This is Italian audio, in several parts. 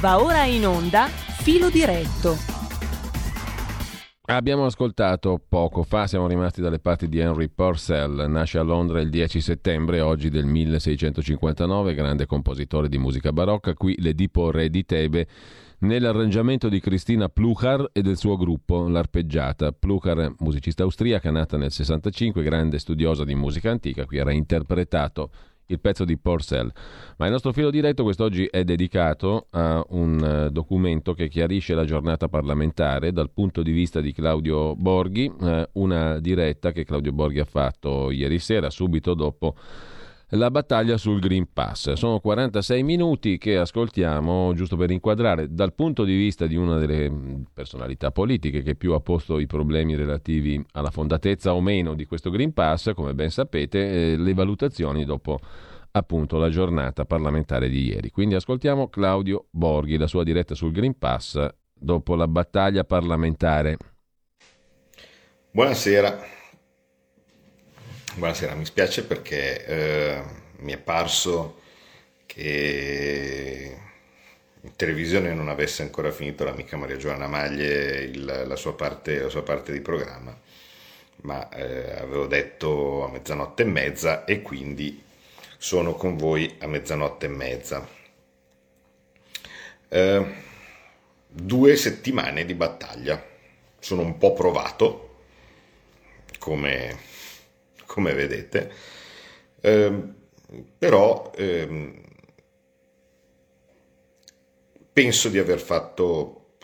Va ora in onda Filo diretto. Abbiamo ascoltato poco fa, siamo rimasti dalle parti di Henry Purcell, nasce a Londra il 10 settembre, oggi del 1659, grande compositore di musica barocca, qui l'Edipo Re di Tebe nell'arrangiamento di Cristina Pluchar e del suo gruppo, l'Arpeggiata. Pluchar, musicista austriaca, nata nel 65, grande studiosa di musica antica, qui era interpretato il pezzo di Porcel. Ma il nostro filo diretto quest'oggi è dedicato a un uh, documento che chiarisce la giornata parlamentare dal punto di vista di Claudio Borghi, uh, una diretta che Claudio Borghi ha fatto ieri sera, subito dopo la battaglia sul Green Pass. Sono 46 minuti che ascoltiamo giusto per inquadrare dal punto di vista di una delle personalità politiche che più ha posto i problemi relativi alla fondatezza o meno di questo Green Pass, come ben sapete, eh, le valutazioni dopo appunto la giornata parlamentare di ieri. Quindi ascoltiamo Claudio Borghi, la sua diretta sul Green Pass dopo la battaglia parlamentare. Buonasera. Buonasera, mi spiace perché eh, mi è parso che in televisione non avesse ancora finito l'amica Maria Giovanna Maglie il, la, sua parte, la, sua parte, di programma, ma eh, avevo detto a mezzanotte e mezza e quindi sono con voi a mezzanotte e mezza. Eh, due settimane di battaglia, sono un po' provato come come vedete, eh, però eh, penso di aver fatto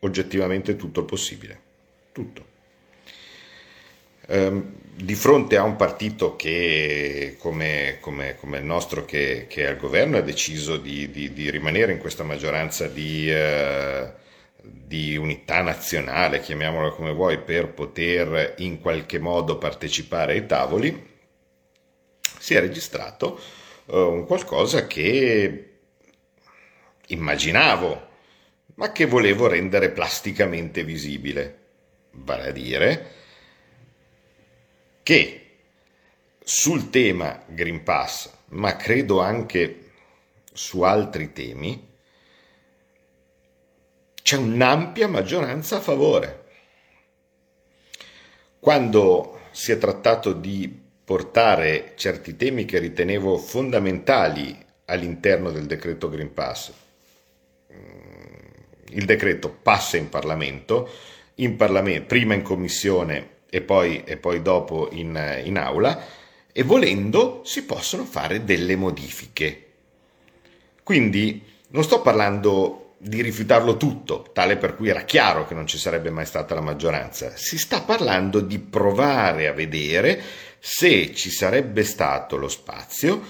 oggettivamente tutto il possibile, tutto. Eh, di fronte a un partito che, come, come, come il nostro, che, che, è al governo, ha deciso di, di, di rimanere in questa maggioranza di eh, di unità nazionale, chiamiamola come vuoi, per poter in qualche modo partecipare ai tavoli, si è registrato uh, un qualcosa che immaginavo, ma che volevo rendere plasticamente visibile, vale a dire che sul tema Green Pass, ma credo anche su altri temi, c'è un'ampia maggioranza a favore. Quando si è trattato di portare certi temi che ritenevo fondamentali all'interno del decreto Green Pass, mm, il decreto passa in Parlamento, in Parlamento prima in commissione e poi, e poi dopo in, in aula, e volendo si possono fare delle modifiche. Quindi non sto parlando di rifiutarlo tutto, tale per cui era chiaro che non ci sarebbe mai stata la maggioranza. Si sta parlando di provare a vedere se ci sarebbe stato lo spazio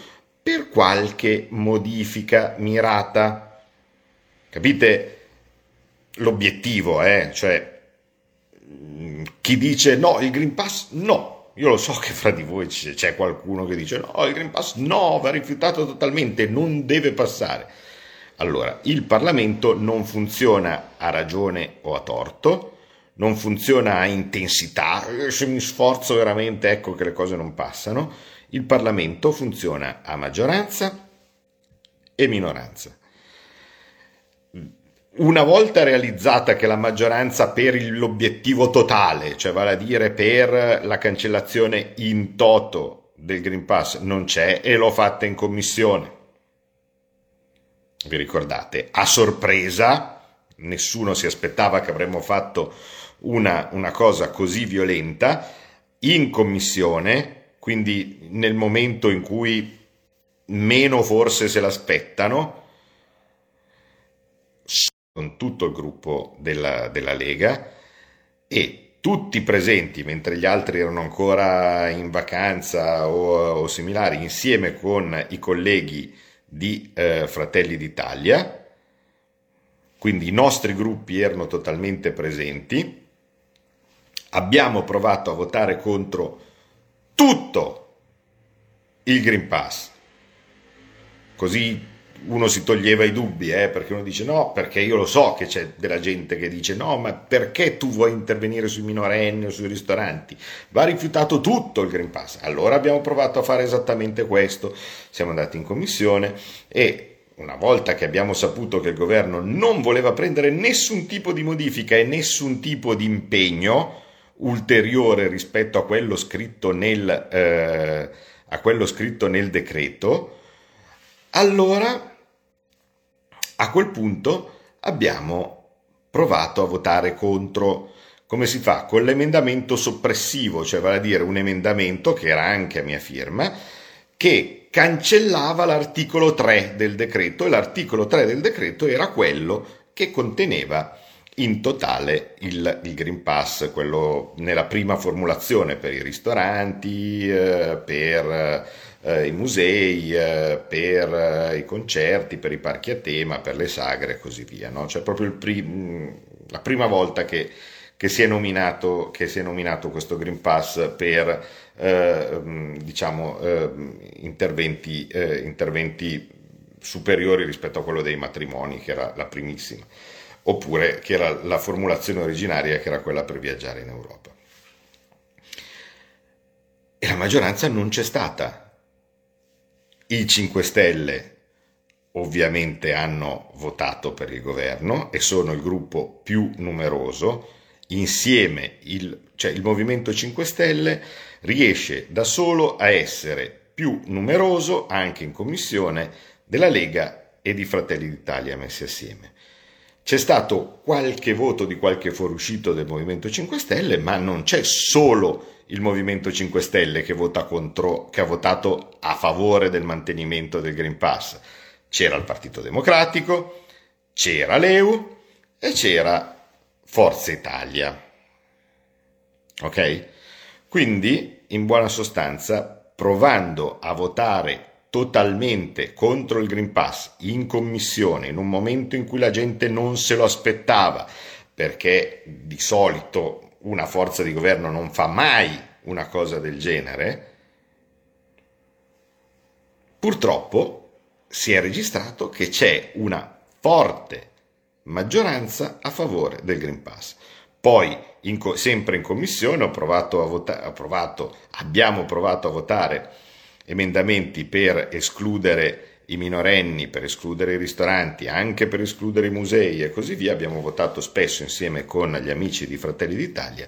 per qualche modifica mirata. Capite l'obiettivo, eh? Cioè, chi dice no, il Green Pass no. Io lo so che fra di voi c'è qualcuno che dice no, il Green Pass no, va rifiutato totalmente, non deve passare. Allora, il Parlamento non funziona a ragione o a torto, non funziona a intensità, se mi sforzo veramente ecco che le cose non passano, il Parlamento funziona a maggioranza e minoranza. Una volta realizzata che la maggioranza per l'obiettivo totale, cioè vale a dire per la cancellazione in toto del Green Pass, non c'è e l'ho fatta in commissione vi ricordate, a sorpresa, nessuno si aspettava che avremmo fatto una, una cosa così violenta, in commissione, quindi nel momento in cui meno forse se l'aspettano, con tutto il gruppo della, della Lega e tutti presenti mentre gli altri erano ancora in vacanza o, o similari, insieme con i colleghi di eh, Fratelli d'Italia, quindi i nostri gruppi erano totalmente presenti, abbiamo provato a votare contro tutto il Green Pass, così uno si toglieva i dubbi, eh, perché uno dice no, perché io lo so che c'è della gente che dice no, ma perché tu vuoi intervenire sui minorenni o sui ristoranti? Va rifiutato tutto il Green Pass. Allora abbiamo provato a fare esattamente questo, siamo andati in commissione e una volta che abbiamo saputo che il governo non voleva prendere nessun tipo di modifica e nessun tipo di impegno ulteriore rispetto a quello scritto nel, eh, a quello scritto nel decreto, allora a quel punto abbiamo provato a votare contro. Come si fa? Con l'emendamento soppressivo, cioè vale a dire un emendamento che era anche a mia firma, che cancellava l'articolo 3 del decreto e l'articolo 3 del decreto era quello che conteneva in totale il, il, Green Pass, quello nella prima formulazione per i ristoranti, eh, per eh, i musei, eh, per eh, i concerti, per i parchi a tema, per le sagre e così via. No? Cioè proprio prim- la prima volta che, che, si nominato, che, si è nominato, questo Green Pass per eh, diciamo, eh, interventi, interventi superiori rispetto a quello dei matrimoni, che era la primissima oppure che era la formulazione originaria che era quella per viaggiare in Europa. E la maggioranza non c'è stata. I 5 Stelle ovviamente hanno votato per il governo e sono il gruppo più numeroso. Insieme il, cioè il Movimento 5 Stelle riesce da solo a essere più numeroso anche in commissione della Lega e di Fratelli d'Italia messi assieme. C'è stato qualche voto di qualche fuoriuscito del Movimento 5 Stelle, ma non c'è solo il Movimento 5 Stelle che, vota contro, che ha votato a favore del mantenimento del Green Pass. C'era il Partito Democratico, c'era l'EU e c'era Forza Italia. Ok? Quindi, in buona sostanza, provando a votare totalmente contro il Green Pass in commissione in un momento in cui la gente non se lo aspettava, perché di solito una forza di governo non fa mai una cosa del genere, purtroppo si è registrato che c'è una forte maggioranza a favore del Green Pass. Poi, in, sempre in commissione, provato vota- provato, abbiamo provato a votare emendamenti per escludere i minorenni, per escludere i ristoranti, anche per escludere i musei e così via. Abbiamo votato spesso insieme con gli amici di Fratelli d'Italia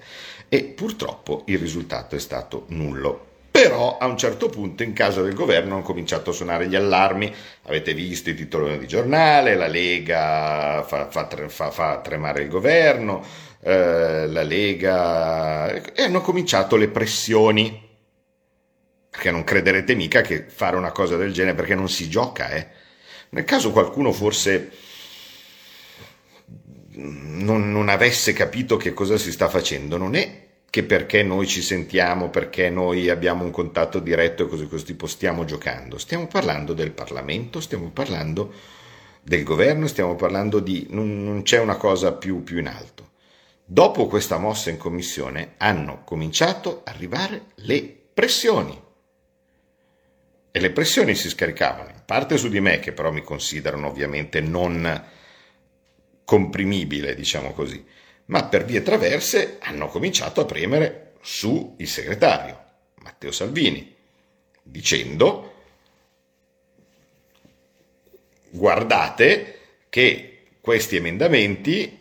e purtroppo il risultato è stato nullo. Però a un certo punto in casa del governo hanno cominciato a suonare gli allarmi, avete visto i titoloni di giornale, la Lega fa, fa, fa, fa tremare il governo, eh, la Lega e hanno cominciato le pressioni perché non crederete mica che fare una cosa del genere, perché non si gioca, eh. Nel caso qualcuno forse non, non avesse capito che cosa si sta facendo, non è che perché noi ci sentiamo, perché noi abbiamo un contatto diretto e così così tipo stiamo giocando. Stiamo parlando del Parlamento, stiamo parlando del governo, stiamo parlando di... non, non c'è una cosa più, più in alto. Dopo questa mossa in commissione hanno cominciato a arrivare le pressioni e le pressioni si scaricavano. In parte su di me, che però mi considerano ovviamente non comprimibile, diciamo così, ma per vie traverse hanno cominciato a premere su il segretario, Matteo Salvini, dicendo guardate che questi emendamenti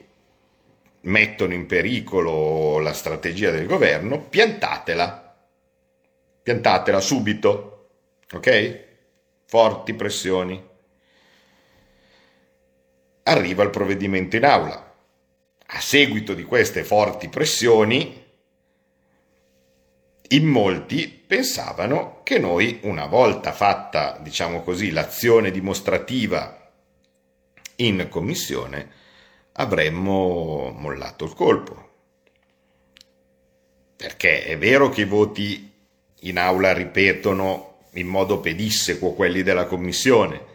mettono in pericolo la strategia del governo, piantatela, piantatela subito ok? Forti pressioni. Arriva il provvedimento in aula. A seguito di queste forti pressioni, in molti pensavano che noi, una volta fatta, diciamo così, l'azione dimostrativa in commissione, avremmo mollato il colpo. Perché è vero che i voti in aula ripetono in modo pedissequo quelli della Commissione.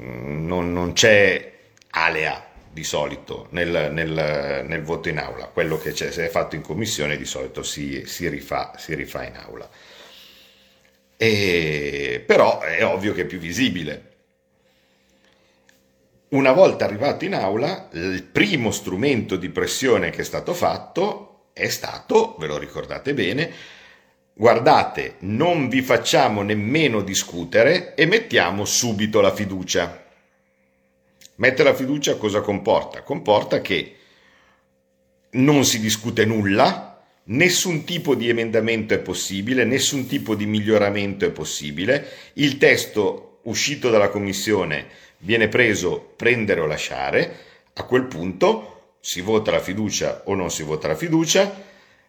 Mm, non, non c'è alea di solito nel, nel, nel, voto in aula, quello che c'è, se è fatto in commissione di solito si, si, rifà, si rifà, in aula. E, però è ovvio che è più visibile. Una volta arrivato in aula, il primo strumento di pressione che è stato fatto è stato, ve lo ricordate bene, guardate, non vi facciamo nemmeno discutere e mettiamo subito la fiducia. Mettere la fiducia cosa comporta? Comporta che non si discute nulla, nessun tipo di emendamento è possibile, nessun tipo di miglioramento è possibile, il testo uscito dalla commissione viene preso prendere o lasciare, a quel punto si vota la fiducia o non si vota la fiducia,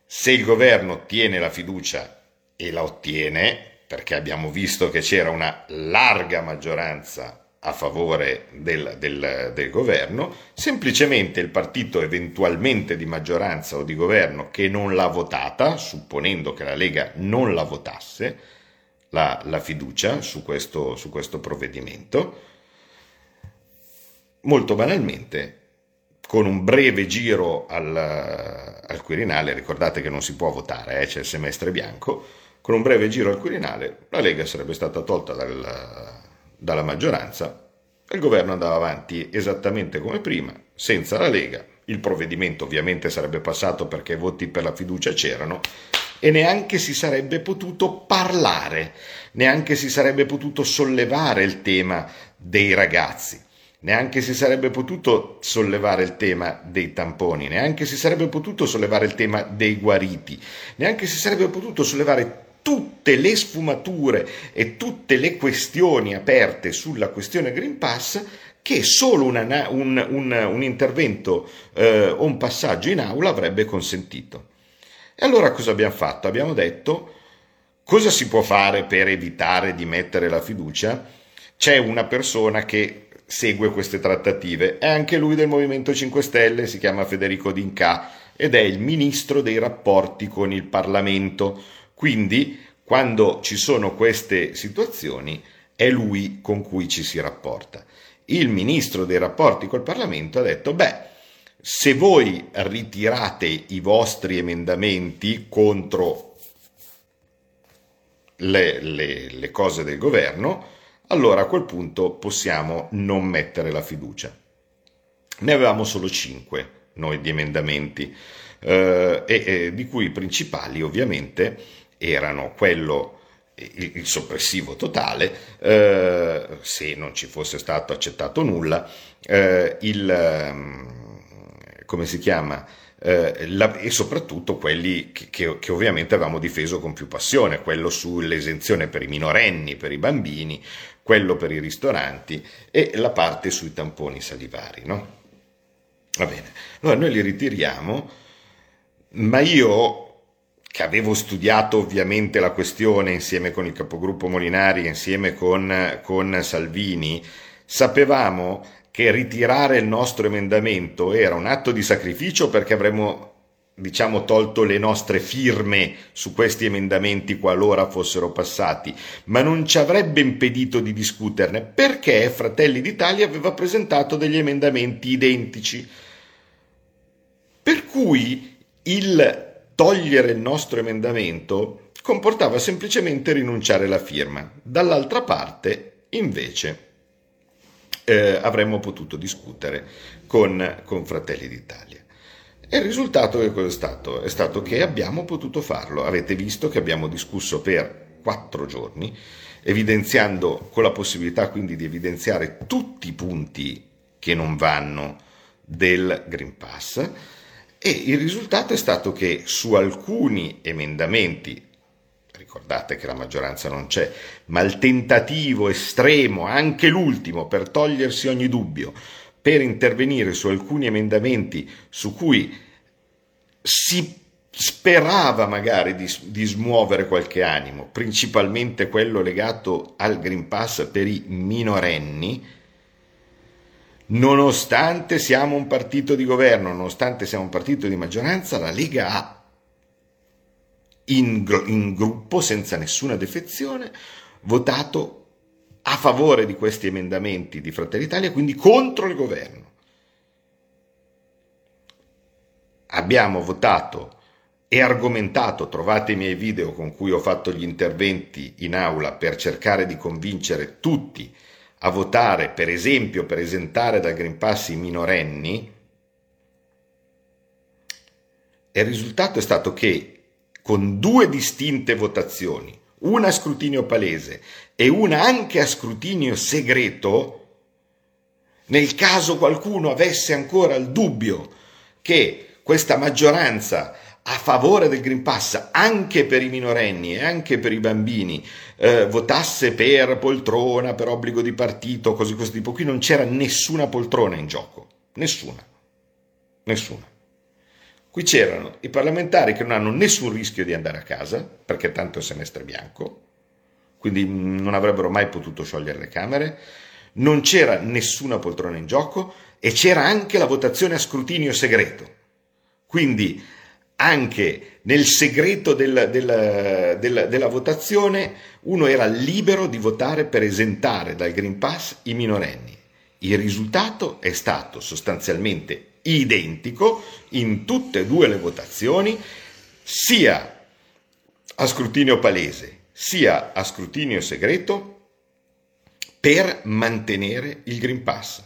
se il governo ottiene la fiducia e la ottiene, perché abbiamo visto che c'era una larga maggioranza a favore del, del, del, governo, semplicemente il partito eventualmente di maggioranza o di governo che non l'ha votata, supponendo che la Lega non la votasse, la, la fiducia su questo, su questo provvedimento, molto banalmente con un breve giro al, al, Quirinale, ricordate che non si può votare, eh, c'è il semestre bianco, con un breve giro al Quirinale la Lega sarebbe stata tolta dal, dalla maggioranza e il governo andava avanti esattamente come prima, senza la Lega. Il provvedimento ovviamente sarebbe passato perché i voti per la fiducia c'erano e neanche si sarebbe potuto parlare, neanche si sarebbe potuto sollevare il tema dei ragazzi, neanche si sarebbe potuto sollevare il tema dei tamponi, neanche si sarebbe potuto sollevare il tema dei guariti, neanche si sarebbe potuto sollevare tutte le sfumature e tutte le questioni aperte sulla questione Green Pass che solo una, un, un, un, intervento eh, o un passaggio in aula avrebbe consentito. E allora cosa abbiamo fatto? Abbiamo detto cosa si può fare per evitare di mettere la fiducia? C'è una persona che segue queste trattative, è anche lui del Movimento 5 Stelle, si chiama Federico D'Inca ed è il ministro dei rapporti con il Parlamento quindi, quando ci sono queste situazioni, è lui con cui ci si rapporta. Il ministro dei rapporti col Parlamento ha detto, beh, se voi ritirate i vostri emendamenti contro le, le, le cose del governo, allora a quel punto possiamo non mettere la fiducia. Ne avevamo solo cinque noi di emendamenti, eh, e, e, di cui i principali ovviamente erano quello il, il soppressivo totale, eh, se non ci fosse stato accettato nulla, eh, il, ehm, come si chiama, eh, la, e soprattutto quelli che, che, che, ovviamente avevamo difeso con più passione, quello sull'esenzione per i minorenni, per i bambini, quello per i ristoranti e la parte sui tamponi salivari. No? Va bene, allora noi li ritiriamo, ma io che avevo studiato ovviamente la questione insieme con il capogruppo Molinari, insieme con, con Salvini, sapevamo che ritirare il nostro emendamento era un atto di sacrificio perché avremmo diciamo tolto le nostre firme su questi emendamenti qualora fossero passati, ma non ci avrebbe impedito di discuterne perché Fratelli d'Italia aveva presentato degli emendamenti identici. Per cui il togliere il nostro emendamento comportava semplicemente rinunciare alla firma. Dall'altra parte, invece, eh, avremmo potuto discutere con, con Fratelli d'Italia. E il risultato che cosa è stato? È stato che abbiamo potuto farlo. Avete visto che abbiamo discusso per quattro giorni, evidenziando con la possibilità quindi di evidenziare tutti i punti che non vanno del Green Pass e il risultato è stato che su alcuni emendamenti, ricordate che la maggioranza non c'è, ma il tentativo estremo, anche l'ultimo, per togliersi ogni dubbio, per intervenire su alcuni emendamenti su cui si sperava magari di, di, smuovere qualche animo, principalmente quello legato al Green Pass per i minorenni, nonostante siamo un partito di governo, nonostante siamo un partito di maggioranza, la Lega ha in, in gruppo, senza nessuna defezione, votato a favore di questi emendamenti di Fratelli Italia, quindi contro il governo. Abbiamo votato e argomentato, trovate i miei video con cui ho fatto gli interventi in aula per cercare di convincere tutti a votare, per esempio, per esentare dal Green Pass i minorenni, il risultato è stato che con due distinte votazioni, una a scrutinio palese e una anche a scrutinio segreto, nel caso qualcuno avesse ancora il dubbio che questa maggioranza a favore del Green Pass anche per i minorenni e anche per i bambini eh, votasse per poltrona, per obbligo di partito, così questo tipo, qui non c'era nessuna poltrona in gioco, nessuna, nessuna. Qui c'erano i parlamentari che non hanno nessun rischio di andare a casa, perché tanto è semestre bianco, quindi non avrebbero mai potuto sciogliere le Camere, non c'era nessuna poltrona in gioco e c'era anche la votazione a scrutinio segreto. Quindi anche nel segreto del, del, del, della votazione uno era libero di votare per esentare dal Green Pass i minorenni. Il risultato è stato sostanzialmente identico in tutte e due le votazioni, sia a scrutinio palese sia a scrutinio segreto, per mantenere il Green Pass.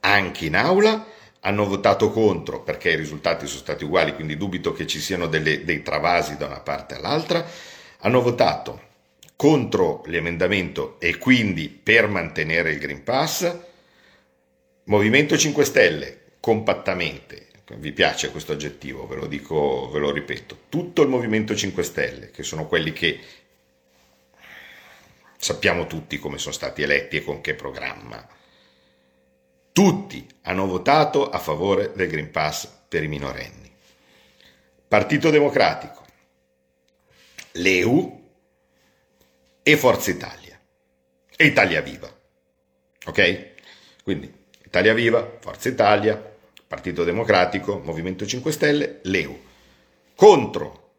Anche in aula hanno votato contro perché i risultati sono stati uguali, quindi dubito che ci siano delle, dei travasi da una parte all'altra, hanno votato contro l'emendamento e quindi per mantenere il Green Pass. Movimento 5 Stelle, compattamente, vi piace questo aggettivo, ve lo dico, ve lo ripeto, tutto il Movimento 5 Stelle, che sono quelli che sappiamo tutti come sono stati eletti e con che programma tutti hanno votato a favore del Green Pass per i minorenni. Partito Democratico, l'EU e Forza Italia e Italia Viva. Ok? Quindi Italia Viva, Forza Italia, Partito Democratico, Movimento 5 Stelle, l'EU. Contro,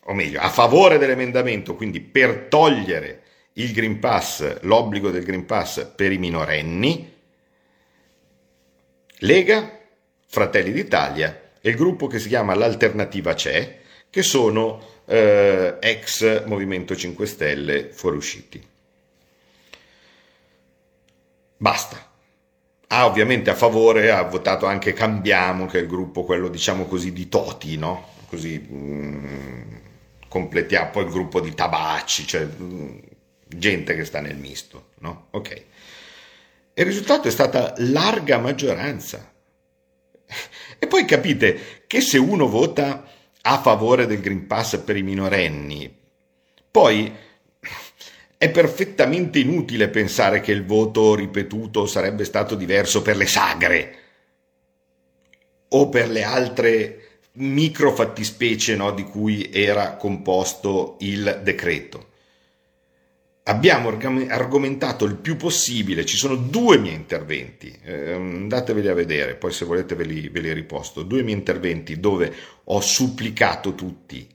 o meglio, a favore dell'emendamento, quindi per togliere il Green Pass, l'obbligo del Green Pass per i minorenni, Lega, Fratelli d'Italia e il gruppo che si chiama L'Alternativa C'è, che sono eh, ex Movimento 5 Stelle fuoriusciti. Basta. Ah, ovviamente a favore ha votato anche Cambiamo, che è il gruppo, quello diciamo così di Toti, no? Così mm, completiamo poi il gruppo di Tabacci, cioè mh, mm, gente che sta nel misto, no? Ok. Il risultato è stata larga maggioranza. E poi capite che se uno vota a favore del Green Pass per i minorenni, poi è perfettamente inutile pensare che il voto ripetuto sarebbe stato diverso per le sagre o per le altre micro fattispecie no, di cui era composto il decreto abbiamo argomentato il più possibile, ci sono due miei interventi, eh, andateveli a vedere, poi se volete ve li, ve li riposto, due miei interventi dove ho supplicato tutti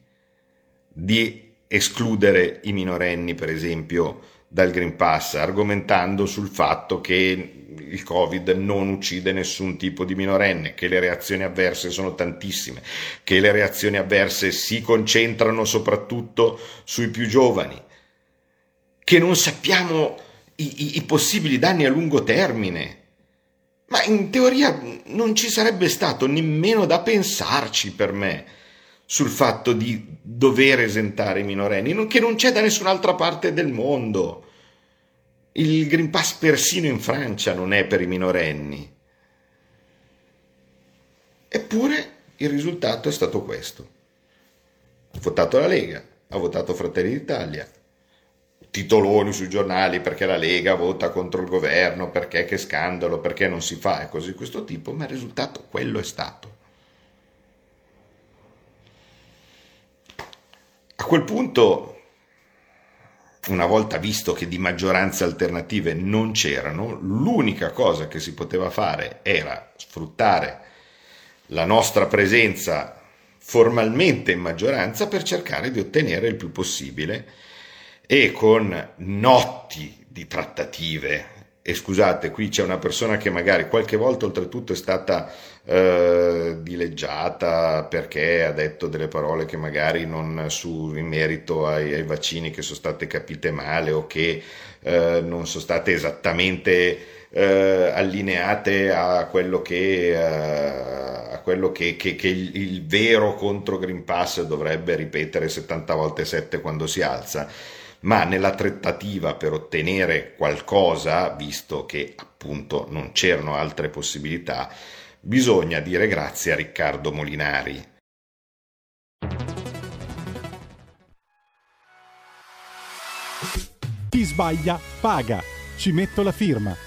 di escludere i minorenni, per esempio, dal Green Pass, argomentando sul fatto che il Covid non uccide nessun tipo di minorenne, che le reazioni avverse sono tantissime, che le reazioni avverse si concentrano soprattutto sui più giovani, che non sappiamo i, i, i possibili danni a lungo termine. Ma in teoria non ci sarebbe stato nemmeno da pensarci per me sul fatto di dover esentare i minorenni, che non c'è da nessun'altra parte del mondo. Il Green Pass persino in Francia non è per i minorenni. Eppure il risultato è stato questo. Ha votato la Lega, ha votato Fratelli d'Italia, titoloni sui giornali perché la Lega vota contro il governo, perché che scandalo, perché non si fa e cose di questo tipo, ma il risultato quello è stato. A quel punto, una volta visto che di maggioranze alternative non c'erano, l'unica cosa che si poteva fare era sfruttare la nostra presenza formalmente in maggioranza per cercare di ottenere il più possibile e con notti di trattative. E scusate, qui c'è una persona che magari qualche volta oltretutto è stata eh, dileggiata perché ha detto delle parole che magari non su, in merito ai, ai, vaccini che sono state capite male o che eh, non sono state esattamente eh, allineate a quello che, eh, a quello che, che, che il, vero contro Green Pass dovrebbe ripetere 70 volte 7 quando si alza ma nella trattativa per ottenere qualcosa, visto che appunto non c'erano altre possibilità, bisogna dire grazie a Riccardo Molinari. Chi sbaglia paga. Ci metto la firma.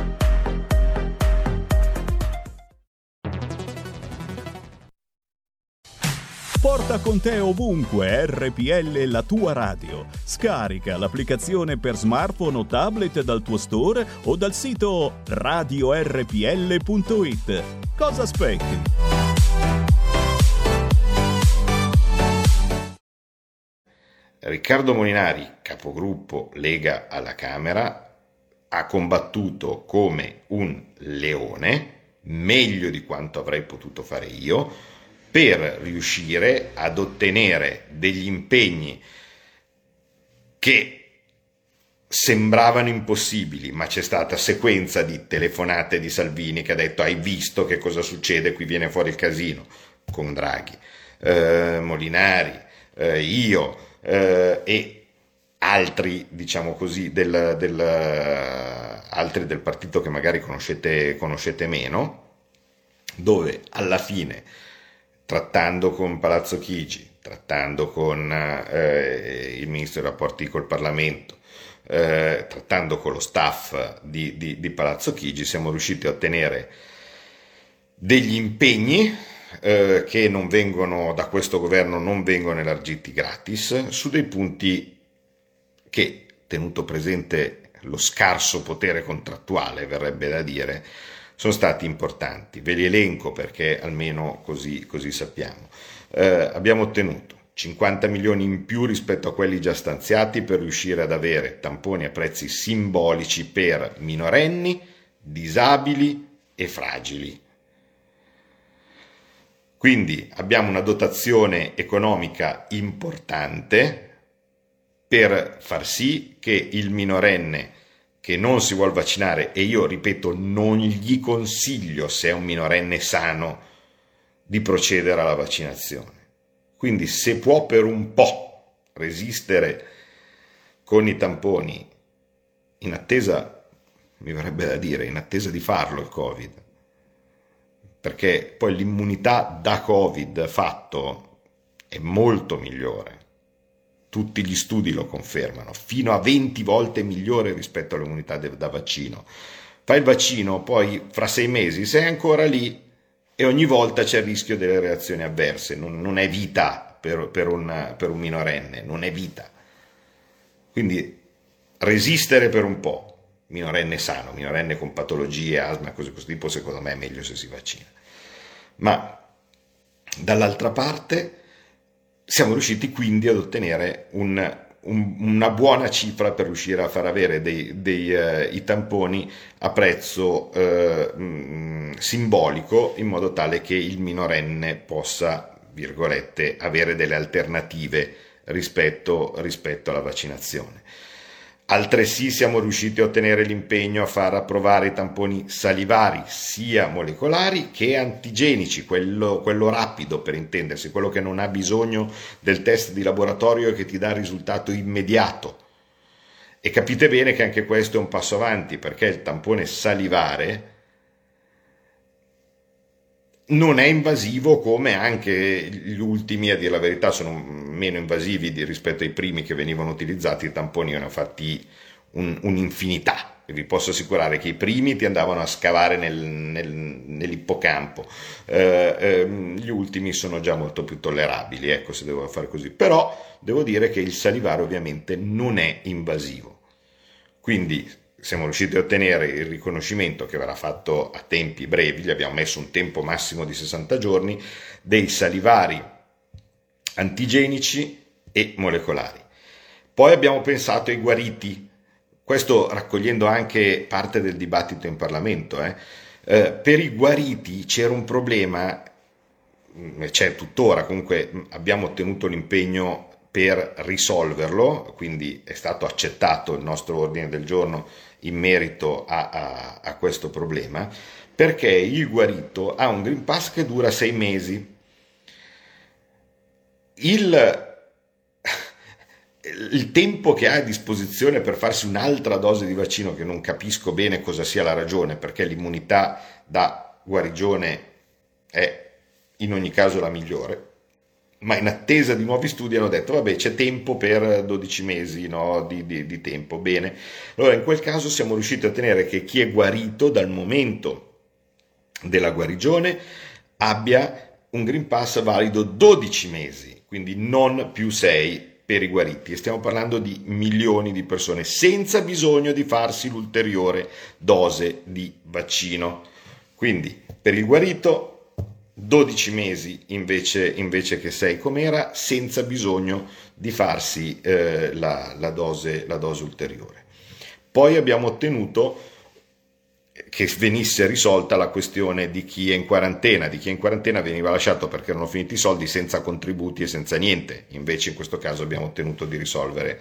Porta con te ovunque RPL la tua radio. Scarica l'applicazione per smartphone o tablet dal tuo store o dal sito radiorpl.it. Cosa aspetti? Riccardo Molinari, capogruppo Lega alla Camera, ha combattuto come un leone, meglio di quanto avrei potuto fare io, per riuscire ad ottenere degli impegni che sembravano impossibili, ma c'è stata sequenza di telefonate di Salvini che ha detto hai visto che cosa succede, qui viene fuori il casino. Con Draghi, eh, Molinari, eh, io eh, e altri, diciamo così, del, del, altri del partito che magari conoscete, conoscete meno, dove alla fine trattando con Palazzo Chigi, trattando con eh, il Ministro dei Rapporti col Parlamento, eh, trattando con lo staff di, di, di, Palazzo Chigi, siamo riusciti a ottenere degli impegni eh, che non vengono da questo governo, non vengono elargiti gratis, su dei punti che, tenuto presente lo scarso potere contrattuale, verrebbe da dire, sono stati importanti. Ve li elenco perché almeno così, così sappiamo. Eh, abbiamo ottenuto 50 milioni in più rispetto a quelli già stanziati per riuscire ad avere tamponi a prezzi simbolici per minorenni, disabili e fragili. Quindi abbiamo una dotazione economica importante per far sì che il minorenne che non si vuole vaccinare e io ripeto non gli consiglio se è un minorenne sano di procedere alla vaccinazione. Quindi se può per un po' resistere con i tamponi in attesa, mi verrebbe da dire, in attesa di farlo il Covid, perché poi l'immunità da Covid fatto è molto migliore tutti gli studi lo confermano, fino a 20 volte migliore rispetto all'immunità da vaccino. Fai il vaccino, poi fra sei mesi sei ancora lì e ogni volta c'è il rischio delle reazioni avverse, non, non è vita per, per, un, per un minorenne, non è vita. Quindi resistere per un po', minorenne sano, minorenne con patologie, asma, cose di questo tipo, secondo me è meglio se si vaccina. Ma dall'altra parte siamo riusciti quindi ad ottenere un, un, una buona cifra per riuscire a far avere dei, dei, uh, i tamponi a prezzo uh, mh, simbolico in modo tale che il minorenne possa virgolette, avere delle alternative rispetto, rispetto alla vaccinazione. Altresì siamo riusciti a ottenere l'impegno a far approvare i tamponi salivari, sia molecolari che antigenici, quello, quello, rapido per intendersi, quello che non ha bisogno del test di laboratorio e che ti dà il risultato immediato. E capite bene che anche questo è un passo avanti, perché il tampone salivare non è invasivo come anche gli ultimi, a dire la verità, sono meno invasivi di, rispetto ai primi che venivano utilizzati, i tamponi ne hanno fatti un, un'infinità. E vi posso assicurare che i primi ti andavano a scavare nel, nel, nell'ippocampo, eh, eh, gli ultimi sono già molto più tollerabili, ecco se devo fare così. Però devo dire che il salivare ovviamente non è invasivo. Quindi siamo riusciti a ottenere il riconoscimento che verrà fatto a tempi brevi, gli abbiamo messo un tempo massimo di 60 giorni, dei salivari antigenici e molecolari. Poi abbiamo pensato ai guariti, questo raccogliendo anche parte del dibattito in Parlamento. Eh. Eh, per i guariti c'era un problema, mm, c'è tuttora, comunque abbiamo ottenuto l'impegno per risolverlo, quindi è stato accettato il nostro ordine del giorno in merito a, a, a questo problema, perché il guarito ha un Green Pass che dura sei mesi. Il, il tempo che ha a disposizione per farsi un'altra dose di vaccino, che non capisco bene cosa sia la ragione, perché l'immunità da guarigione è in ogni caso la migliore, ma in attesa di nuovi studi hanno detto vabbè c'è tempo per 12 mesi no, di, di, di, tempo, bene. Allora in quel caso siamo riusciti a ottenere che chi è guarito dal momento della guarigione abbia un Green Pass valido 12 mesi, quindi non più 6 per i guariti. E stiamo parlando di milioni di persone senza bisogno di farsi l'ulteriore dose di vaccino. Quindi per il guarito 12 mesi invece, invece che 6 com'era, senza bisogno di farsi eh, la, la, dose, la dose ulteriore. Poi abbiamo ottenuto che venisse risolta la questione di chi è in quarantena, di chi è in quarantena veniva lasciato perché erano finiti i soldi senza contributi e senza niente, invece in questo caso abbiamo ottenuto di risolvere,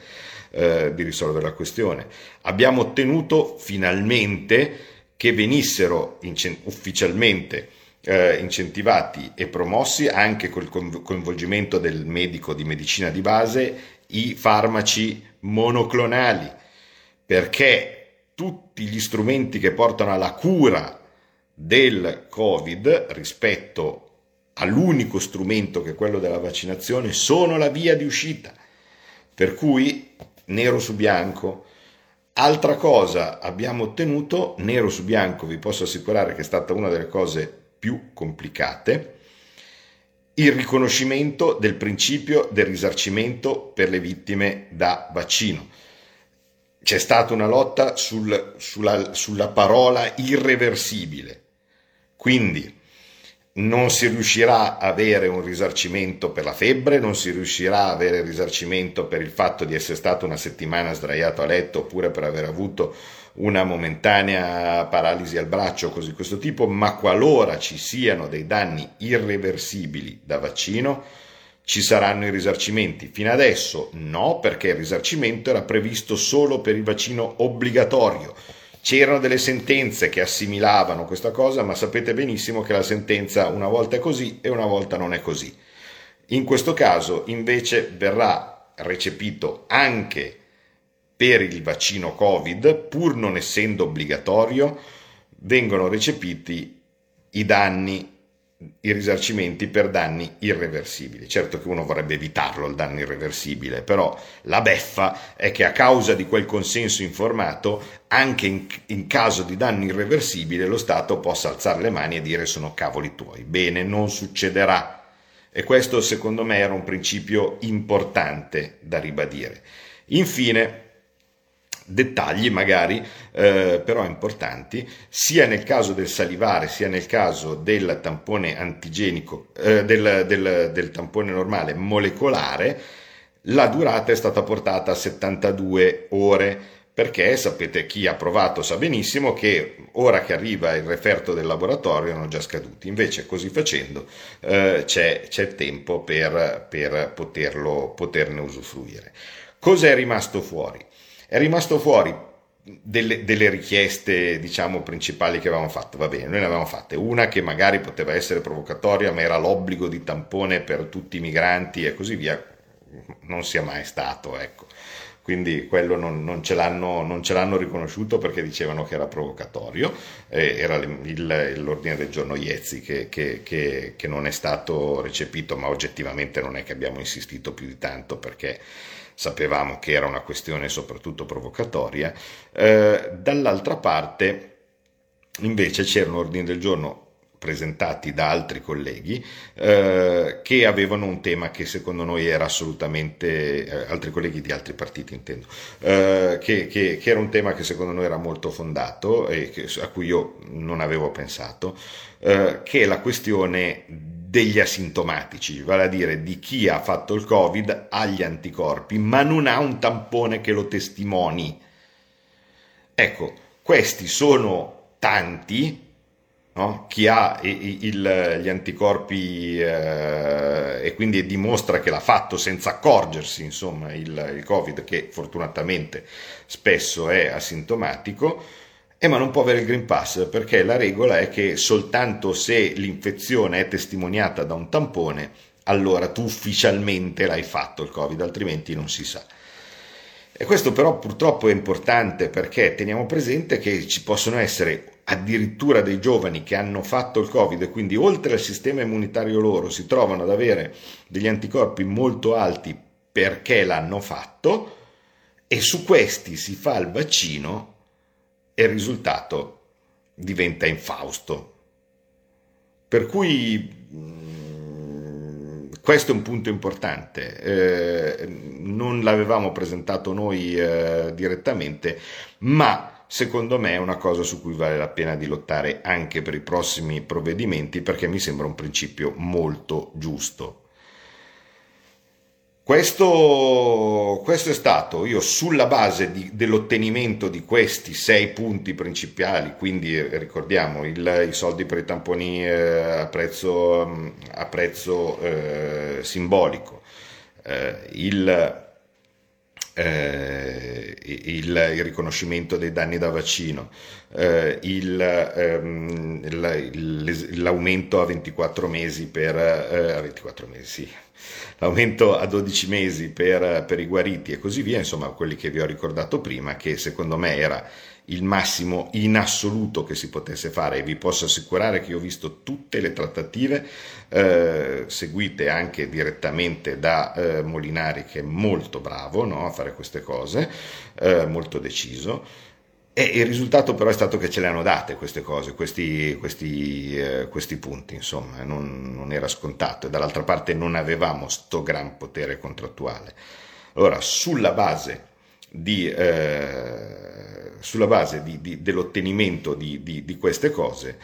eh, di risolvere la questione. Abbiamo ottenuto finalmente che venissero ufficialmente eh, incentivati e promossi anche col coinvolgimento del medico di medicina di base i farmaci monoclonali, perché tutti gli strumenti che portano alla cura del Covid rispetto all'unico strumento che è quello della vaccinazione sono la via di uscita. Per cui nero su bianco. Altra cosa abbiamo ottenuto, nero su bianco, vi posso assicurare che è stata una delle cose più complicate, il riconoscimento del principio del risarcimento per le vittime da vaccino. C'è stata una lotta sul, sulla, sulla parola irreversibile, quindi non si riuscirà a avere un risarcimento per la febbre, non si riuscirà a avere risarcimento per il fatto di essere stato una settimana sdraiato a letto oppure per aver avuto una momentanea paralisi al braccio, così questo tipo, ma qualora ci siano dei danni irreversibili da vaccino, ci saranno i risarcimenti. Fino adesso no, perché il risarcimento era previsto solo per il vaccino obbligatorio. C'erano delle sentenze che assimilavano questa cosa, ma sapete benissimo che la sentenza una volta è così e una volta non è così. In questo caso invece verrà recepito anche per il vaccino Covid, pur non essendo obbligatorio, vengono recepiti i danni, i risarcimenti per danni irreversibili. Certo che uno vorrebbe evitarlo il danno irreversibile, però la beffa è che a causa di quel consenso informato, anche in, in caso di danno irreversibile, lo Stato possa alzare le mani e dire sono cavoli tuoi. Bene, non succederà. E questo secondo me era un principio importante da ribadire. Infine, dettagli magari eh, però importanti sia nel caso del salivare sia nel caso del tampone antigenico eh, del, del, del, tampone normale molecolare la durata è stata portata a 72 ore perché sapete chi ha provato sa benissimo che ora che arriva il referto del laboratorio erano già scaduti, invece così facendo eh, c'è, c'è, tempo per, per poterlo, poterne usufruire. Cosa è rimasto fuori? È rimasto fuori delle, delle, richieste, diciamo, principali che avevamo fatto. Va bene, noi ne avevamo fatte. Una che magari poteva essere provocatoria, ma era l'obbligo di tampone per tutti i migranti e così via. Non sia mai stato, ecco quindi quello non, non, ce non, ce l'hanno, riconosciuto perché dicevano che era provocatorio, eh, era il, l'ordine del giorno Iezzi che, che, che, che non è stato recepito, ma oggettivamente non è che abbiamo insistito più di tanto perché sapevamo che era una questione soprattutto provocatoria. Eh, dall'altra parte invece c'era un ordine del giorno presentati da altri colleghi eh, che avevano un tema che secondo noi era assolutamente, eh, altri colleghi di altri partiti intendo, eh, che, che, che, era un tema che secondo noi era molto fondato e che, a cui io non avevo pensato, eh, che è la questione degli asintomatici, vale a dire di chi ha fatto il Covid agli anticorpi, ma non ha un tampone che lo testimoni. Ecco, questi sono tanti, No? chi ha il, gli anticorpi eh, e quindi dimostra che l'ha fatto senza accorgersi, insomma, il, il, Covid, che fortunatamente spesso è asintomatico, eh, ma non può avere il Green Pass perché la regola è che soltanto se l'infezione è testimoniata da un tampone, allora tu ufficialmente l'hai fatto il Covid, altrimenti non si sa. E questo però purtroppo è importante perché teniamo presente che ci possono essere addirittura dei giovani che hanno fatto il Covid e quindi oltre al sistema immunitario loro si trovano ad avere degli anticorpi molto alti perché l'hanno fatto e su questi si fa il vaccino e il risultato diventa infausto. Per cui mm, questo è un punto importante, eh, non l'avevamo presentato noi eh, direttamente, ma secondo me è una cosa su cui vale la pena di lottare anche per i prossimi provvedimenti perché mi sembra un principio molto giusto. Questo, questo è stato, io sulla base di, dell'ottenimento di questi sei punti principali, quindi eh, ricordiamo il, i soldi per i tamponi eh, a prezzo, a prezzo eh, simbolico, eh, il eh, il, il, riconoscimento dei danni da vaccino, eh, ehm, l'aumento a 24 mesi per eh, a 24 mesi, sì, l'aumento a 12 mesi per, per i guariti e così via, insomma quelli che vi ho ricordato prima, che secondo me era il massimo in assoluto che si potesse fare e vi posso assicurare che io ho visto tutte le trattative eh, seguite anche direttamente da eh, Molinari che è molto bravo no, a fare queste cose, eh, molto deciso. E il risultato però è stato che ce le hanno date queste cose, questi, questi, eh, questi punti, insomma, non, non, era scontato e dall'altra parte non avevamo sto gran potere contrattuale. Allora, sulla base di, eh, sulla base di, di, dell'ottenimento di, queste cose,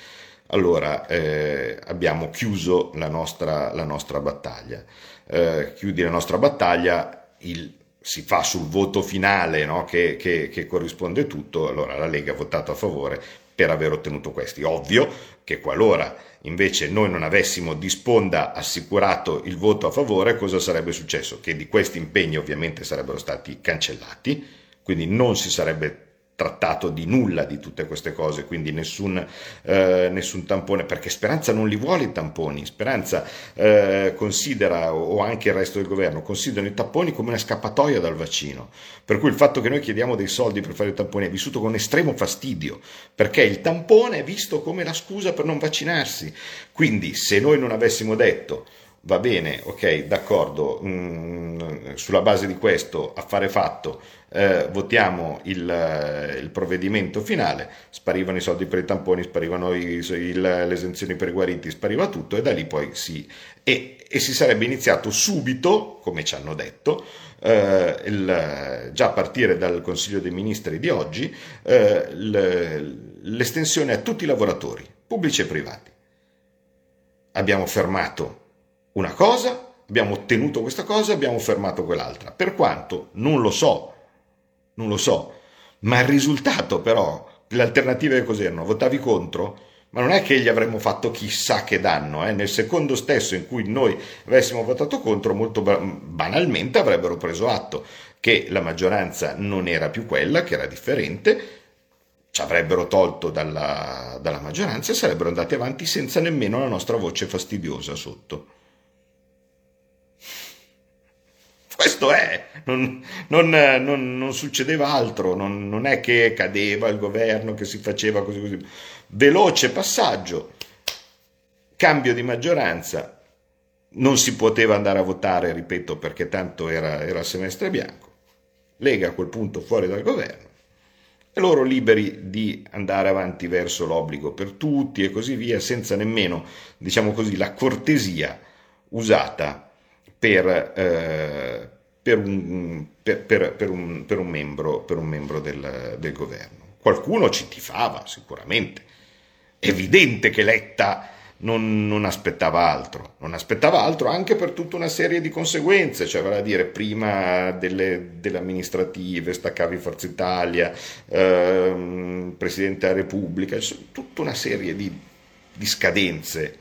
allora eh, abbiamo chiuso la nostra, la nostra battaglia. Eh, chiudi la nostra battaglia, il, si fa sul voto finale no, che, che, che corrisponde tutto, allora la Lega ha votato a favore per aver ottenuto questi. Ovvio che qualora invece noi non avessimo di sponda assicurato il voto a favore, cosa sarebbe successo? Che di questi impegni ovviamente sarebbero stati cancellati, quindi non si sarebbe trattato di nulla di tutte queste cose, quindi nessun, eh, nessun, tampone, perché Speranza non li vuole i tamponi, Speranza eh, considera, o anche il resto del governo, considerano i tamponi come una scappatoia dal vaccino, per cui il fatto che noi chiediamo dei soldi per fare i tamponi è vissuto con estremo fastidio, perché il tampone è visto come la scusa per non vaccinarsi, quindi se noi non avessimo detto va bene, ok, d'accordo, mh, mm, sulla base di questo affare fatto, eh, votiamo il, eh, il, provvedimento finale, sparivano i soldi per i tamponi, sparivano i, il, le esenzioni per i guariti, spariva tutto e da lì poi si... E, e si sarebbe iniziato subito, come ci hanno detto, eh, il, già a partire dal Consiglio dei Ministri di oggi, eh, l'estensione a tutti i lavoratori, pubblici e privati. Abbiamo fermato una cosa, abbiamo ottenuto questa cosa, abbiamo fermato quell'altra. Per quanto non lo so, non lo so, ma il risultato però, le alternative cos'erano? Votavi contro? Ma non è che gli avremmo fatto chissà che danno, eh? nel secondo stesso in cui noi avessimo votato contro, molto banalmente avrebbero preso atto che la maggioranza non era più quella, che era differente, ci avrebbero tolto dalla, dalla maggioranza e sarebbero andati avanti senza nemmeno la nostra voce fastidiosa sotto. Questo è, non, non, non, non succedeva altro, non, è che cadeva il governo, che si faceva così così. Veloce passaggio, cambio di maggioranza, non si poteva andare a votare, ripeto, perché tanto era, era semestre bianco. Lega a quel punto fuori dal governo. E loro liberi di andare avanti verso l'obbligo per tutti e così via, senza nemmeno, diciamo così, la cortesia usata per, eh, per, un, per, per un, un, membro, un membro del, del governo. Qualcuno ci tifava sicuramente. Evidente che Letta non, non, aspettava altro, non aspettava altro anche per tutta una serie di conseguenze, cioè vale a dire prima delle, delle amministrative, staccavi Forza Italia, ehm, Presidente della Repubblica, cioè, tutta una serie di, di scadenze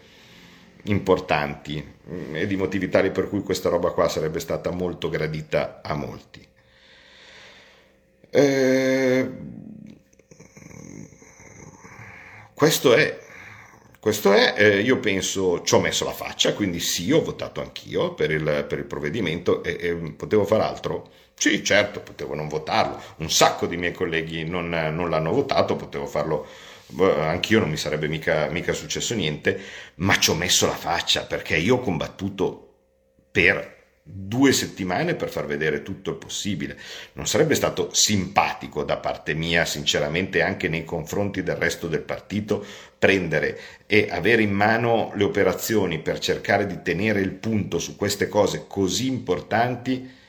importanti mm, e di motivi tali per cui questa roba qua sarebbe stata molto gradita a molti. Eh, questo è questo è, eh, io penso, ci ho messo la faccia, quindi sì, ho votato anch'io per il, per il provvedimento e, e, potevo far altro? Sì, certo, potevo non votarlo. Un sacco di miei colleghi non, non l'hanno votato, potevo farlo anch'io, non mi sarebbe mica, mica successo niente, ma ci ho messo la faccia perché io ho combattuto per due settimane per far vedere tutto il possibile. Non sarebbe stato simpatico da parte mia, sinceramente, anche nei confronti del resto del partito, prendere e avere in mano le operazioni per cercare di tenere il punto su queste cose così importanti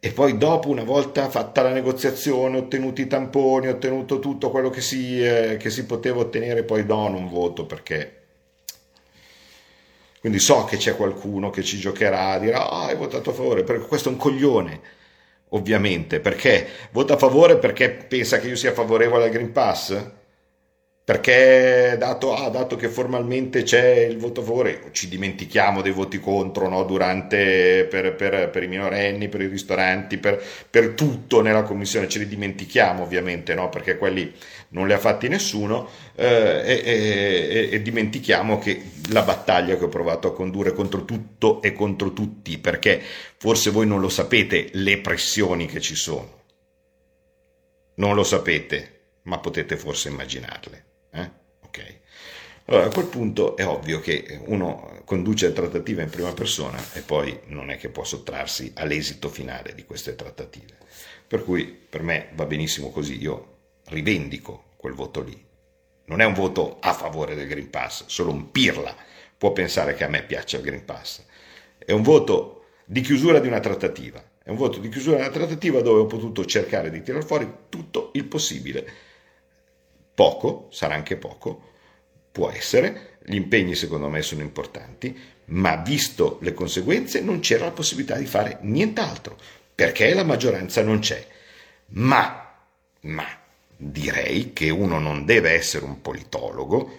e poi dopo, una volta fatta la negoziazione, ottenuti i tamponi, ottenuto tutto quello che si, eh, che si poteva ottenere, poi no, non voto perché quindi so che c'è qualcuno che ci giocherà, dirà, ah, hai votato a favore, perché questo è un coglione, ovviamente, perché vota a favore perché pensa che io sia favorevole al Green Pass? Perché dato, ah, dato, che formalmente c'è il voto a favore, ci dimentichiamo dei voti contro no? Durante, per, per, per, i minorenni, per i ristoranti, per, per, tutto nella commissione, ce li dimentichiamo ovviamente, no? perché quelli non li ha fatti nessuno, eh, e, e, e, dimentichiamo che la battaglia che ho provato a condurre contro tutto e contro tutti, perché forse voi non lo sapete le pressioni che ci sono, non lo sapete, ma potete forse immaginarle. Eh? Ok. Allora, a quel punto è ovvio che uno conduce le trattative in prima persona e poi non è che può sottrarsi all'esito finale di queste trattative. Per cui per me va benissimo così, io rivendico quel voto lì. Non è un voto a favore del Green Pass, solo un pirla può pensare che a me piaccia il Green Pass. È un voto di chiusura di una trattativa. È un voto di chiusura di una trattativa dove ho potuto cercare di tirare fuori tutto il possibile Poco, sarà anche poco, può essere, gli impegni secondo me sono importanti, ma visto le conseguenze non c'era la possibilità di fare nient'altro, perché la maggioranza non c'è. Ma, ma, direi che uno non deve essere un politologo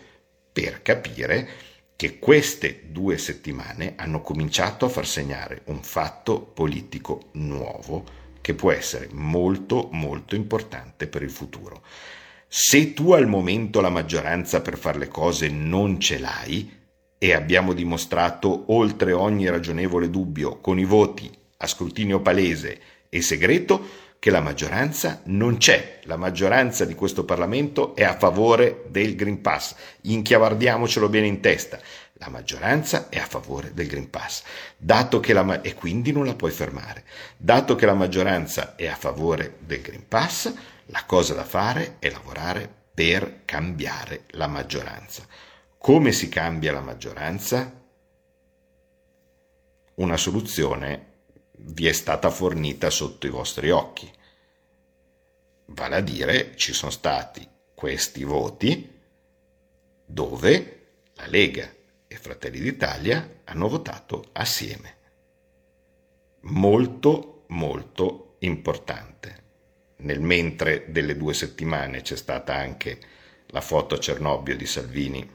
per capire che queste due settimane hanno cominciato a far segnare un fatto politico nuovo che può essere molto molto importante per il futuro. Se tu al momento la maggioranza per fare le cose non ce l'hai, e abbiamo dimostrato oltre ogni ragionevole dubbio con i voti a scrutinio palese e segreto che la maggioranza non c'è. La maggioranza di questo Parlamento è a favore del Green Pass. Inchiavardiamocelo bene in testa. La maggioranza è a favore del Green Pass. La, e quindi non la puoi fermare. Dato che la maggioranza è a favore del Green Pass, la cosa da fare è lavorare per cambiare la maggioranza. Come si cambia la maggioranza? Una soluzione vi è stata fornita sotto i vostri occhi. Vale a dire, ci sono stati questi voti dove la Lega e Fratelli d'Italia hanno votato assieme. Molto, molto importante nel mentre delle due settimane c'è stata anche la foto a Cernobbio di Salvini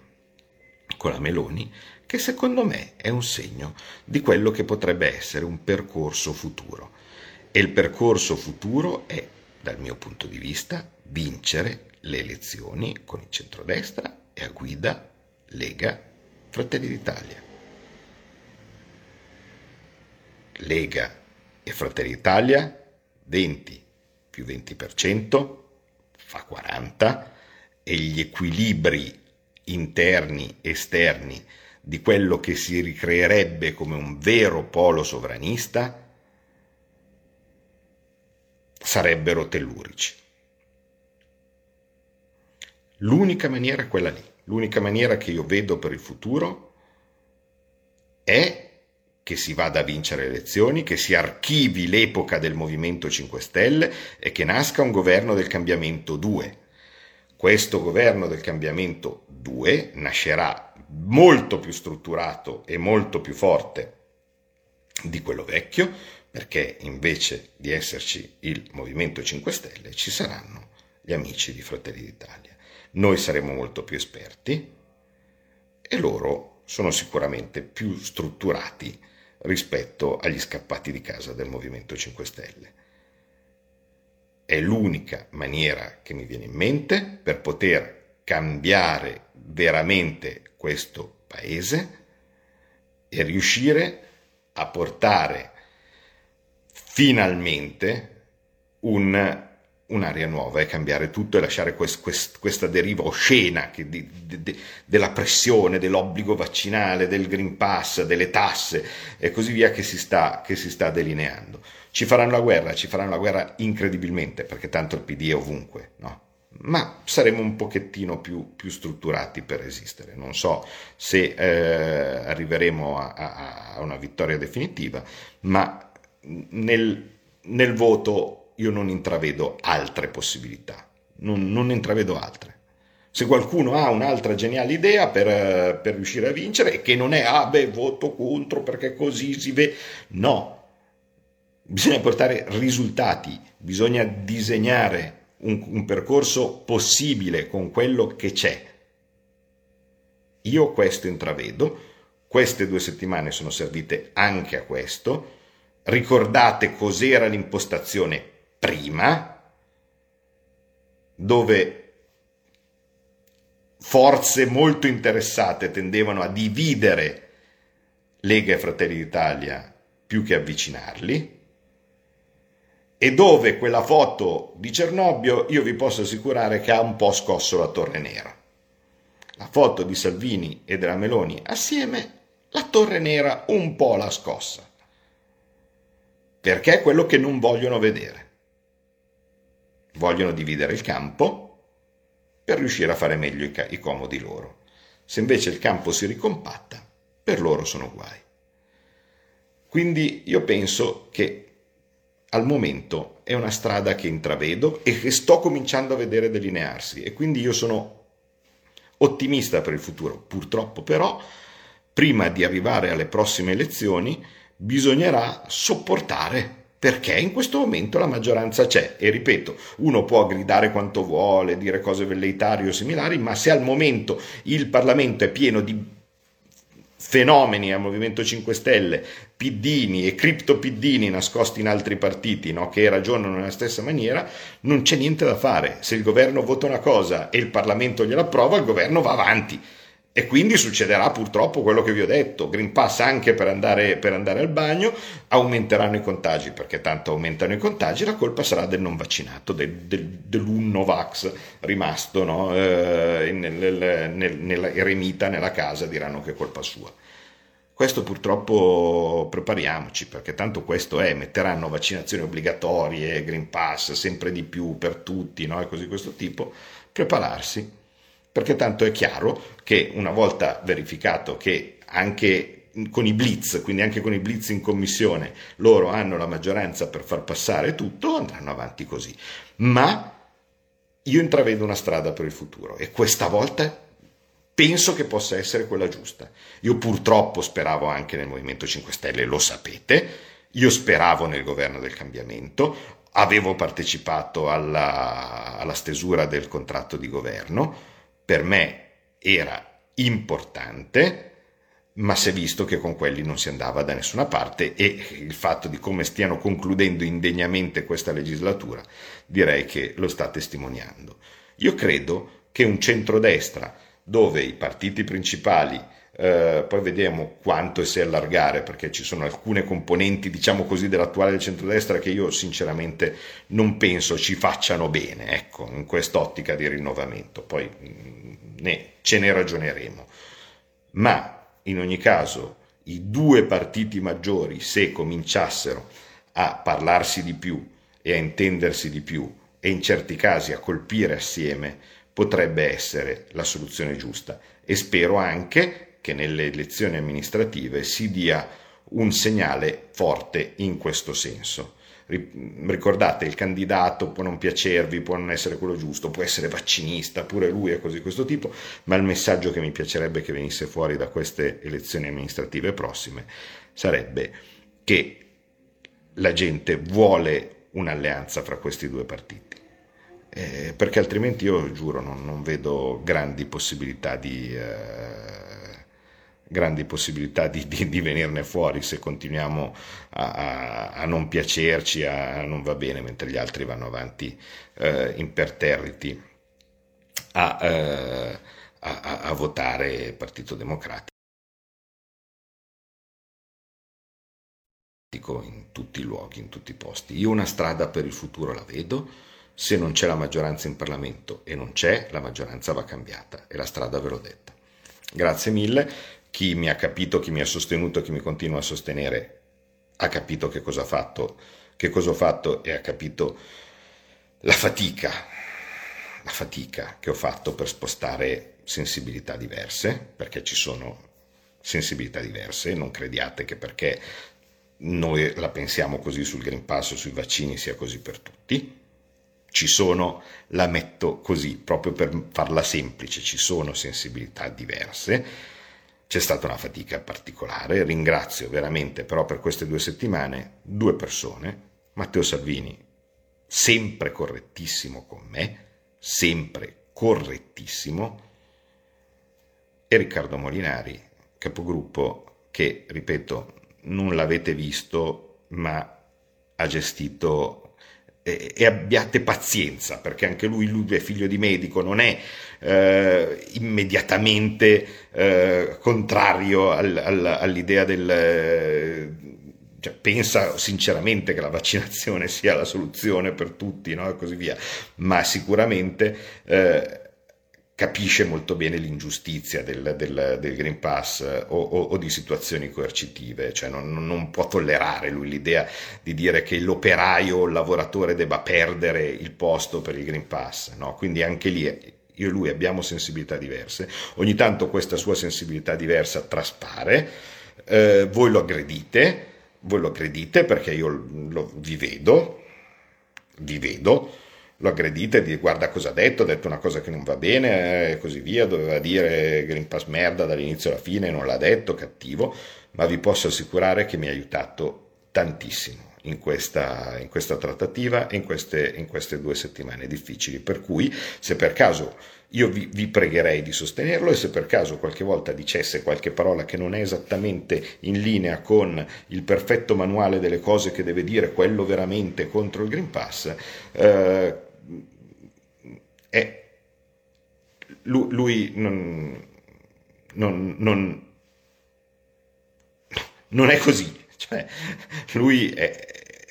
con la Meloni, che secondo me è un segno di quello che potrebbe essere un percorso futuro. E il percorso futuro è, dal mio punto di vista, vincere le elezioni con il centrodestra e a guida Lega Fratelli d'Italia. Lega e Fratelli d'Italia 20 più 20% fa 40 e gli equilibri interni esterni di quello che si ricreerebbe come un vero polo sovranista sarebbero tellurici. L'unica maniera è quella lì, l'unica maniera che io vedo per il futuro è che si vada a vincere le elezioni, che si archivi l'epoca del Movimento 5 Stelle e che nasca un governo del cambiamento 2. Questo governo del cambiamento 2 nascerà molto più strutturato e molto più forte di quello vecchio, perché invece di esserci il Movimento 5 Stelle ci saranno gli amici di Fratelli d'Italia. Noi saremo molto più esperti e loro sono sicuramente più strutturati rispetto agli scappati di casa del Movimento 5 Stelle. È l'unica maniera che mi viene in mente per poter cambiare veramente questo paese e riuscire a portare finalmente un un'aria nuova e cambiare tutto e lasciare quest, quest, questa deriva oscena che di, di, di, della pressione, dell'obbligo vaccinale, del Green Pass, delle tasse e così via che si, sta, che si sta delineando. Ci faranno la guerra, ci faranno la guerra incredibilmente perché tanto il PD è ovunque, no? ma saremo un pochettino più, più, strutturati per resistere. Non so se eh, arriveremo a, a, a, una vittoria definitiva, ma nel, nel voto io non intravedo altre possibilità, non, non intravedo altre. Se qualcuno ha un'altra geniale idea per, per riuscire a vincere, che non è, ah beh, voto contro perché così si vede, no, bisogna portare risultati, bisogna disegnare un, un percorso possibile con quello che c'è. Io questo intravedo, queste due settimane sono servite anche a questo, ricordate cos'era l'impostazione prima, dove forze molto interessate tendevano a dividere Lega e Fratelli d'Italia più che avvicinarli, e dove quella foto di Cernobbio io vi posso assicurare che ha un po' scosso la Torre Nera. La foto di Salvini e della Meloni assieme, la Torre Nera un po' la scossa, perché è quello che non vogliono vedere vogliono dividere il campo per riuscire a fare meglio i, ca- i comodi loro. Se invece il campo si ricompatta, per loro sono guai. Quindi io penso che al momento è una strada che intravedo e che sto cominciando a vedere delinearsi e quindi io sono ottimista per il futuro. Purtroppo però, prima di arrivare alle prossime elezioni, bisognerà sopportare perché in questo momento la maggioranza c'è e ripeto, uno può gridare quanto vuole, dire cose velleitarie o similari, ma se al momento il Parlamento è pieno di fenomeni al Movimento 5 Stelle, piddini e criptopiddini nascosti in altri partiti no, che ragionano nella stessa maniera, non c'è niente da fare. Se il governo vota una cosa e il Parlamento gliela approva, il governo va avanti. E quindi succederà purtroppo quello che vi ho detto, Green Pass anche per andare, per andare, al bagno, aumenteranno i contagi, perché tanto aumentano i contagi, la colpa sarà del non vaccinato, del, del, dell'un Novax rimasto no? eh, nel, nel, nella eremita nella casa, diranno che è colpa sua. Questo purtroppo prepariamoci, perché tanto questo è, metteranno vaccinazioni obbligatorie, Green Pass sempre di più per tutti, no? e così questo tipo, prepararsi perché tanto è chiaro che una volta verificato che anche con i blitz, quindi anche con i blitz in commissione, loro hanno la maggioranza per far passare tutto, andranno avanti così. Ma io intravedo una strada per il futuro e questa volta penso che possa essere quella giusta. Io purtroppo speravo anche nel Movimento 5 Stelle, lo sapete, io speravo nel governo del cambiamento, avevo partecipato alla, alla stesura del contratto di governo, per me era importante, ma si è visto che con quelli non si andava da nessuna parte e il fatto di come stiano concludendo indegnamente questa legislatura direi che lo sta testimoniando. Io credo che un centrodestra dove i partiti principali eh, poi vediamo quanto e se allargare, perché ci sono alcune componenti, diciamo così, dell'attuale del centrodestra che io sinceramente non penso ci facciano bene, ecco, in quest'ottica di rinnovamento. Poi mm, ne, ce ne ragioneremo. Ma in ogni caso i due partiti maggiori, se cominciassero a parlarsi di più e a intendersi di più e in certi casi a colpire assieme, potrebbe essere la soluzione giusta. E spero anche che nelle elezioni amministrative si dia un segnale forte in questo senso. Ricordate, il candidato può non piacervi, può non essere quello giusto, può essere vaccinista, pure lui è così questo tipo, ma il messaggio che mi piacerebbe che venisse fuori da queste elezioni amministrative prossime sarebbe che la gente vuole un'alleanza fra questi due partiti. Eh, perché altrimenti io giuro non, non vedo grandi possibilità di, eh, grandi possibilità di, di, di, venirne fuori se continuiamo a, a, a, non piacerci, a, non va bene, mentre gli altri vanno avanti eh, imperterriti a, eh, a votare Partito Democratico. in tutti i luoghi, in tutti i posti. Io una strada per il futuro la vedo, se non c'è la maggioranza in Parlamento e non c'è, la maggioranza va cambiata e la strada ve l'ho detta. Grazie mille chi mi ha capito, chi mi ha sostenuto, chi mi continua a sostenere, ha capito che cosa ha fatto, che cosa ho fatto? E ha capito la fatica, la fatica che ho fatto per spostare sensibilità diverse, perché ci sono sensibilità diverse, non crediate che perché noi la pensiamo così sul Green Pass o sui vaccini sia così per tutti. Ci sono, la metto così, proprio per farla semplice, ci sono sensibilità diverse c'è stata una fatica particolare, ringrazio veramente però per queste due settimane due persone, Matteo Salvini, sempre correttissimo con me, sempre correttissimo, e Riccardo Molinari, capogruppo che, ripeto, non l'avete visto, ma ha gestito e, abbiate pazienza, perché anche lui, lui è figlio di medico, non è eh, immediatamente eh, contrario al, al, all'idea del... Cioè, pensa sinceramente che la vaccinazione sia la soluzione per tutti no? e così via, ma sicuramente eh, capisce molto bene l'ingiustizia del, del, del Green Pass eh, o, o, o, di situazioni coercitive, cioè non, non, può tollerare lui l'idea di dire che l'operaio o il lavoratore debba perdere il posto per il Green Pass, no? quindi anche lì io e lui abbiamo sensibilità diverse, ogni tanto questa sua sensibilità diversa traspare, eh, voi lo aggredite, voi lo aggredite perché io lo, vi vedo, vi vedo, lo aggredite, di guarda cosa ha detto, ha detto una cosa che non va bene e così via, doveva dire Green Pass merda dall'inizio alla fine, non l'ha detto, cattivo, ma vi posso assicurare che mi ha aiutato tantissimo in questa, in questa trattativa e in queste, in queste due settimane difficili, per cui se per caso io vi, vi, pregherei di sostenerlo e se per caso qualche volta dicesse qualche parola che non è esattamente in linea con il perfetto manuale delle cose che deve dire quello veramente contro il Green Pass, eh, è, lui, lui non, non, non, non, è così, cioè, lui è,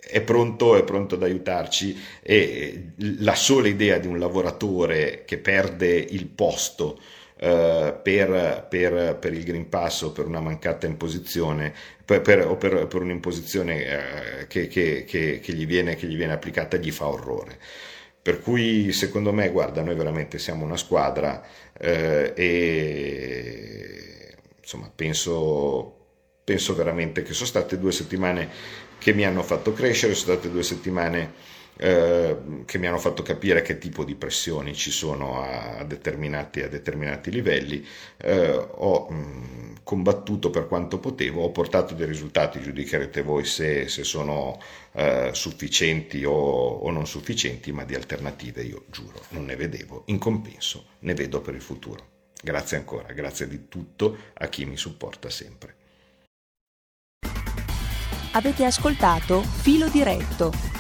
è, pronto, è pronto ad aiutarci e la sola idea di un lavoratore che perde il posto Uh, per, per, per, il Green Pass o per una mancata imposizione per, per, o per, un'imposizione uh, che, che, che, gli viene, che gli viene applicata gli fa orrore. Per cui secondo me, guarda, noi veramente siamo una squadra eh, e insomma penso, penso veramente che sono state due settimane che mi hanno fatto crescere, sono state due settimane eh, che mi hanno fatto capire che tipo di pressioni ci sono a, determinati, a determinati, livelli. Eh, ho mh, combattuto per quanto potevo, ho portato dei risultati, giudicherete voi se, se sono eh, sufficienti o, o, non sufficienti, ma di alternative io giuro non ne vedevo, in compenso ne vedo per il futuro. Grazie ancora, grazie di tutto a chi mi supporta sempre. Avete ascoltato Filo Diretto